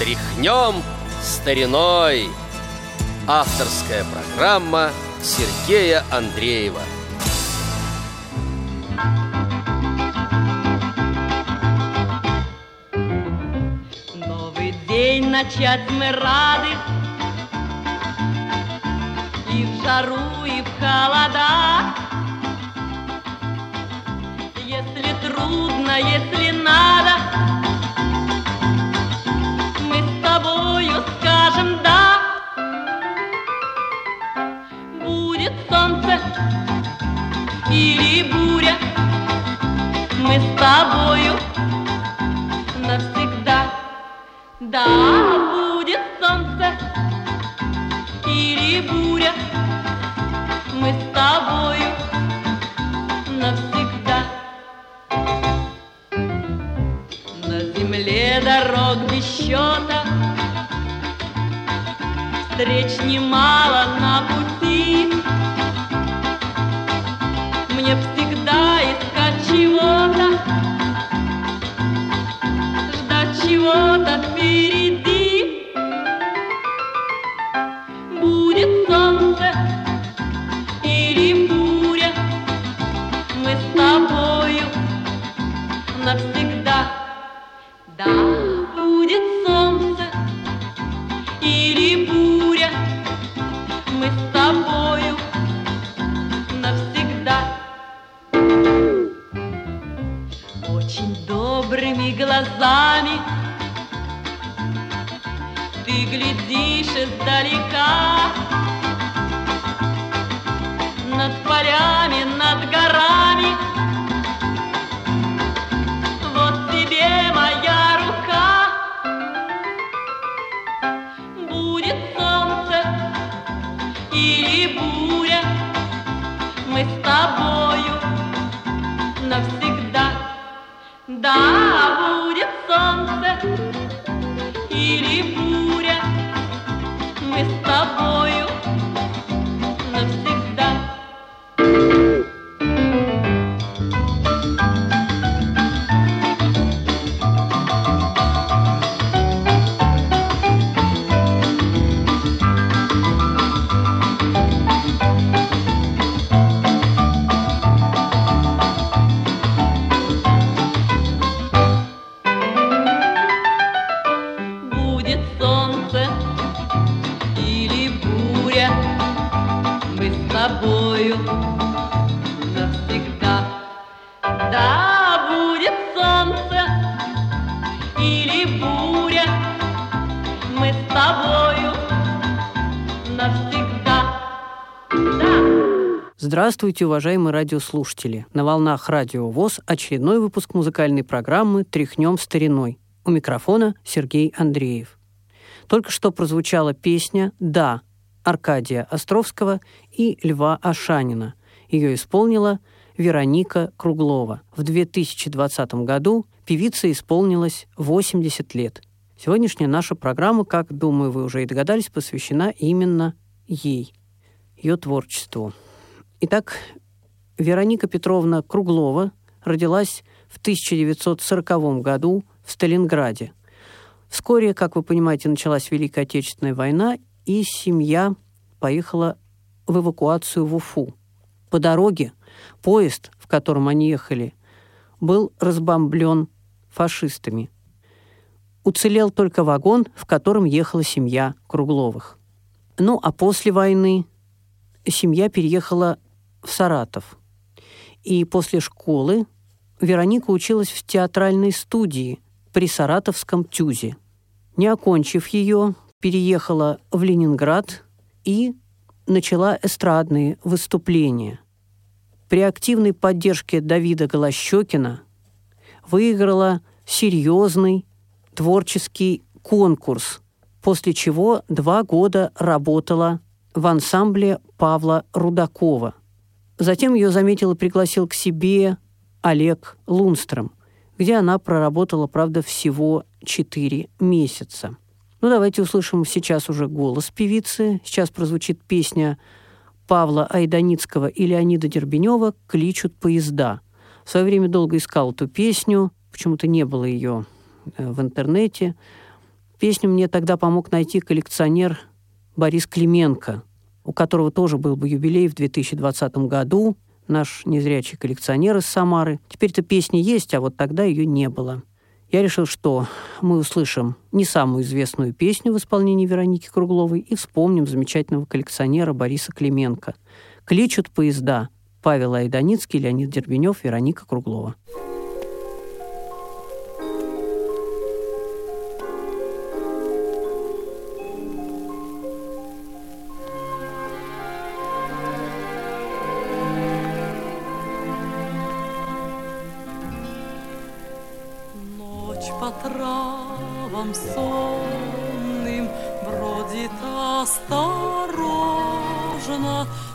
Тряхнем стариной. Авторская программа Сергея Андреева. Новый день начать мы рады И в жару, и в холода Если трудно, если надо без счета Встреч немало Мы Здравствуйте, уважаемые радиослушатели! На волнах Радио ВОЗ очередной выпуск музыкальной программы «Тряхнем стариной». У микрофона Сергей Андреев. Только что прозвучала песня «Да» Аркадия Островского и Льва Ашанина. Ее исполнила Вероника Круглова. В 2020 году певице исполнилось 80 лет. Сегодняшняя наша программа, как, думаю, вы уже и догадались, посвящена именно ей, ее творчеству. Итак, Вероника Петровна Круглова родилась в 1940 году в Сталинграде. Вскоре, как вы понимаете, началась Великая Отечественная война, и семья поехала в эвакуацию в Уфу. По дороге поезд, в котором они ехали, был разбомблен фашистами. Уцелел только вагон, в котором ехала семья Кругловых. Ну, а после войны семья переехала в Саратов. И после школы Вероника училась в театральной студии при Саратовском ТЮЗе. Не окончив ее, переехала в Ленинград и начала эстрадные выступления. При активной поддержке Давида Голощекина выиграла серьезный творческий конкурс, после чего два года работала в ансамбле Павла Рудакова. Затем ее заметил и пригласил к себе Олег Лунстром, где она проработала, правда, всего 4 месяца. Ну, давайте услышим сейчас уже голос певицы. Сейчас прозвучит песня Павла Айданицкого и Леонида Дербенева «Кличут поезда». В свое время долго искал эту песню, почему-то не было ее в интернете. Песню мне тогда помог найти коллекционер Борис Клименко, у которого тоже был бы юбилей в 2020 году, наш незрячий коллекционер из Самары. Теперь-то песня есть, а вот тогда ее не было. Я решил, что мы услышим не самую известную песню в исполнении Вероники Кругловой и вспомним замечательного коллекционера Бориса Клименко. «Кличут поезда» Павел Айданицкий, Леонид Дербенев, Вероника Круглова.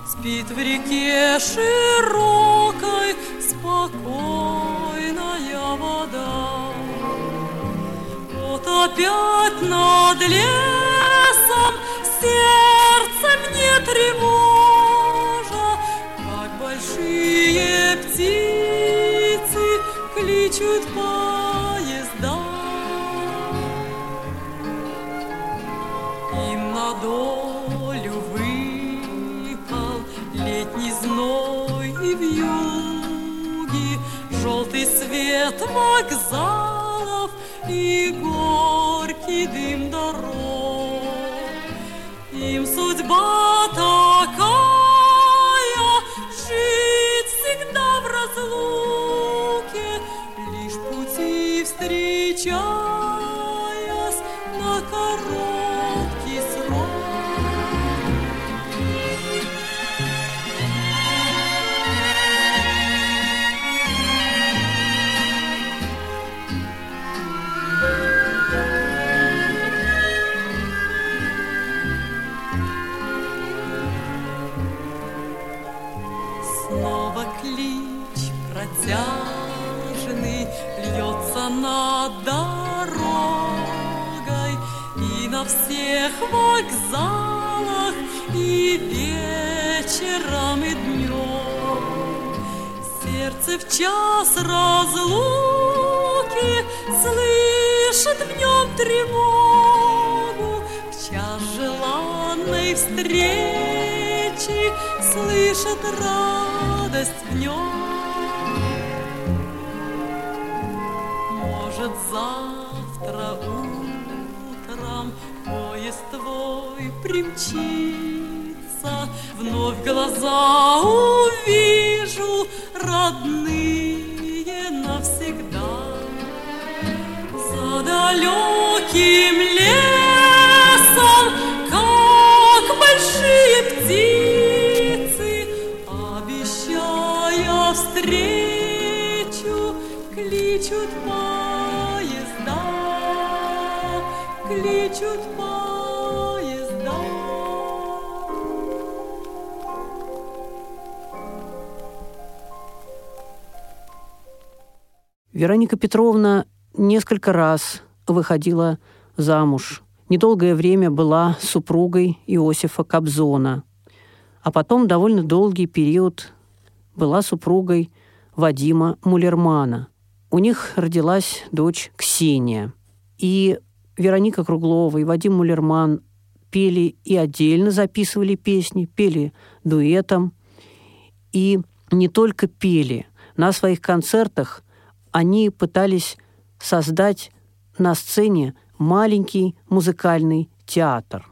Спит в реке широкой спокойная вода. Вот опять над лесом сердце мне тревожа, как большие птицы кличут поезда. Вокзалов и горький дым дорог. Им судьба такая, жить всегда в разлуке, Лишь пути встречаясь всех вокзалах и вечером, и днем. Сердце в час разлуки слышит в нем тревогу, В час желанной встречи слышит радость в нем. Может, завтра утром поезд твой примчится, Вновь глаза увижу родные навсегда. За далеким Вероника Петровна несколько раз выходила замуж. Недолгое время была супругой Иосифа Кобзона, а потом довольно долгий период была супругой Вадима Мулермана. У них родилась дочь Ксения. И Вероника Круглова и Вадим Мулерман пели и отдельно записывали песни, пели дуэтом. И не только пели. На своих концертах они пытались создать на сцене маленький музыкальный театр.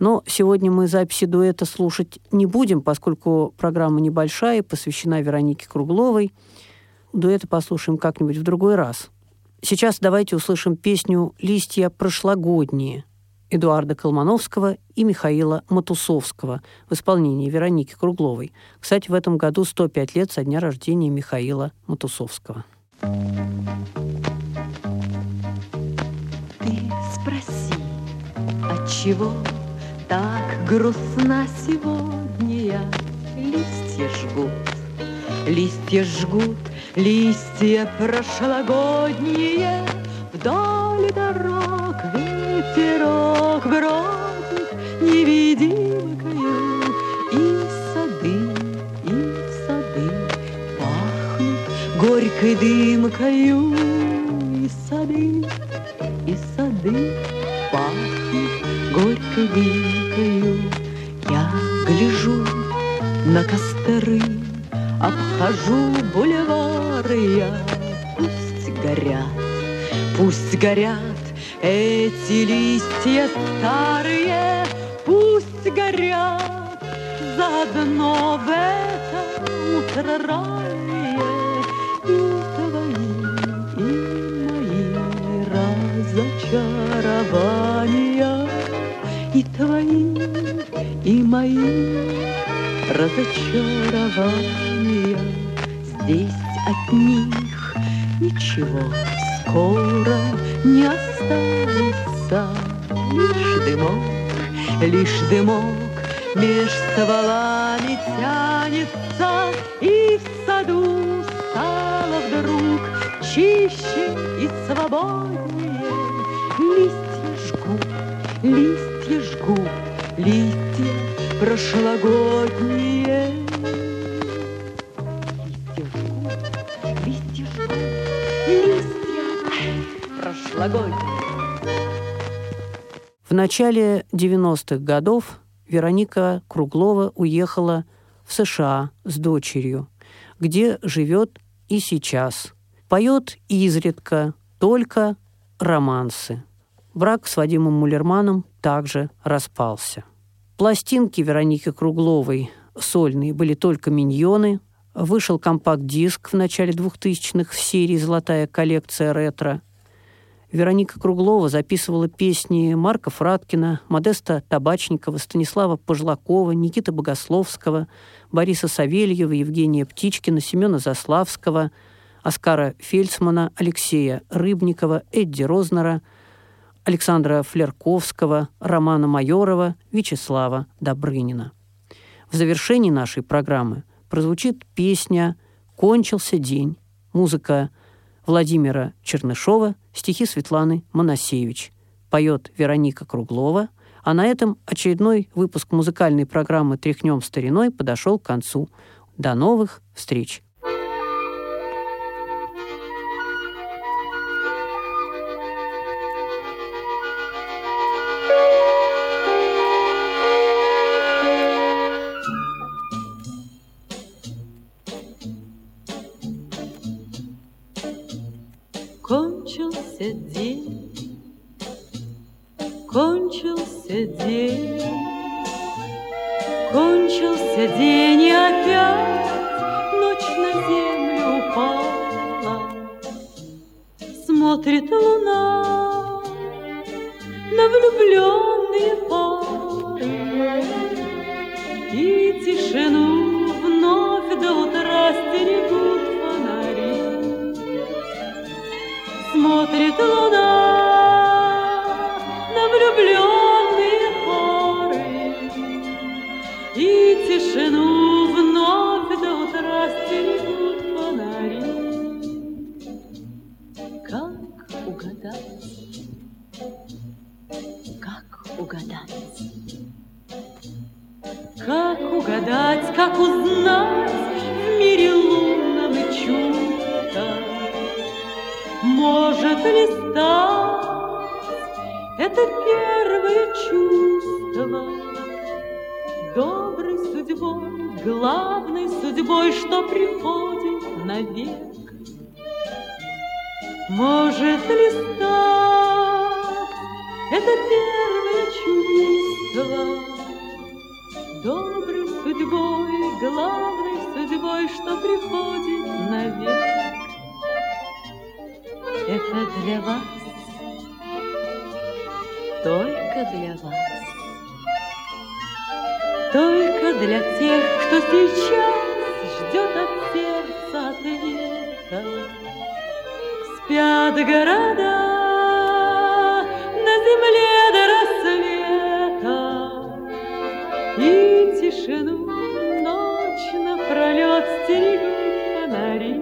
Но сегодня мы записи дуэта слушать не будем, поскольку программа небольшая, посвящена Веронике Кругловой. Дуэта послушаем как-нибудь в другой раз. Сейчас давайте услышим песню «Листья прошлогодние» Эдуарда Колмановского и Михаила Матусовского в исполнении Вероники Кругловой. Кстати, в этом году 105 лет со дня рождения Михаила Матусовского. Ты спроси, отчего так грустна сегодня я? Листья жгут, листья жгут, листья прошлогодние Вдоль дорог ветерок бродит невидимкою И сады, и сады пахнут горькой дымкою И сады, и сады пахнут горькой винкою. Я гляжу на костры, обхожу бульвары я. Пусть горят, пусть горят эти листья старые, пусть горят. Заодно в это утро раннее и твои, и мои разочарования, и твои, и мои разочарования. Здесь от них ничего скоро не останется, лишь дымок, лишь дымок меж стволами тянется, и в саду стало вдруг чище и свободнее. Листья жгут, листья жгут, листья прошлогодние. Листья жгут, листья жгут, листья прошлогодние. В начале 90-х годов Вероника Круглова уехала в США с дочерью, где живет и сейчас. Поет изредка только романсы. Брак с Вадимом Мулерманом также распался. Пластинки Вероники Кругловой сольные были только «Миньоны», Вышел компакт-диск в начале 2000-х в серии «Золотая коллекция ретро». Вероника Круглова записывала песни Марка Фраткина, Модеста Табачникова, Станислава Пожлакова, Никиты Богословского, Бориса Савельева, Евгения Птичкина, Семена Заславского, Оскара Фельдсмана, Алексея Рыбникова, Эдди Рознера, Александра Флерковского, Романа Майорова, Вячеслава Добрынина. В завершении нашей программы прозвучит песня «Кончился день». Музыка Владимира Чернышова, стихи Светланы Моносевич. Поет Вероника Круглова. А на этом очередной выпуск музыкальной программы «Тряхнем стариной» подошел к концу. До новых встреч! Кончился день, кончился день, кончился день, и опять ночь на землю упала. Смотрит луна на влюбленные пары, и тишину вновь до утра стерегут смотрит луна на влюбленные пары, и тишину вновь до утра стерегут фонари. Как угадать? Как угадать? Как угадать, как узнать Может ли стать это первое чувство Доброй судьбой, главной судьбой, что приходит навек? Может ли стать это первое чувство Доброй судьбой, главной судьбой, что приходит навек? это для вас, только для вас. Только для тех, кто сейчас ждет от сердца ответа. Спят города на земле до рассвета, И тишину ночь напролет стерегут фонари.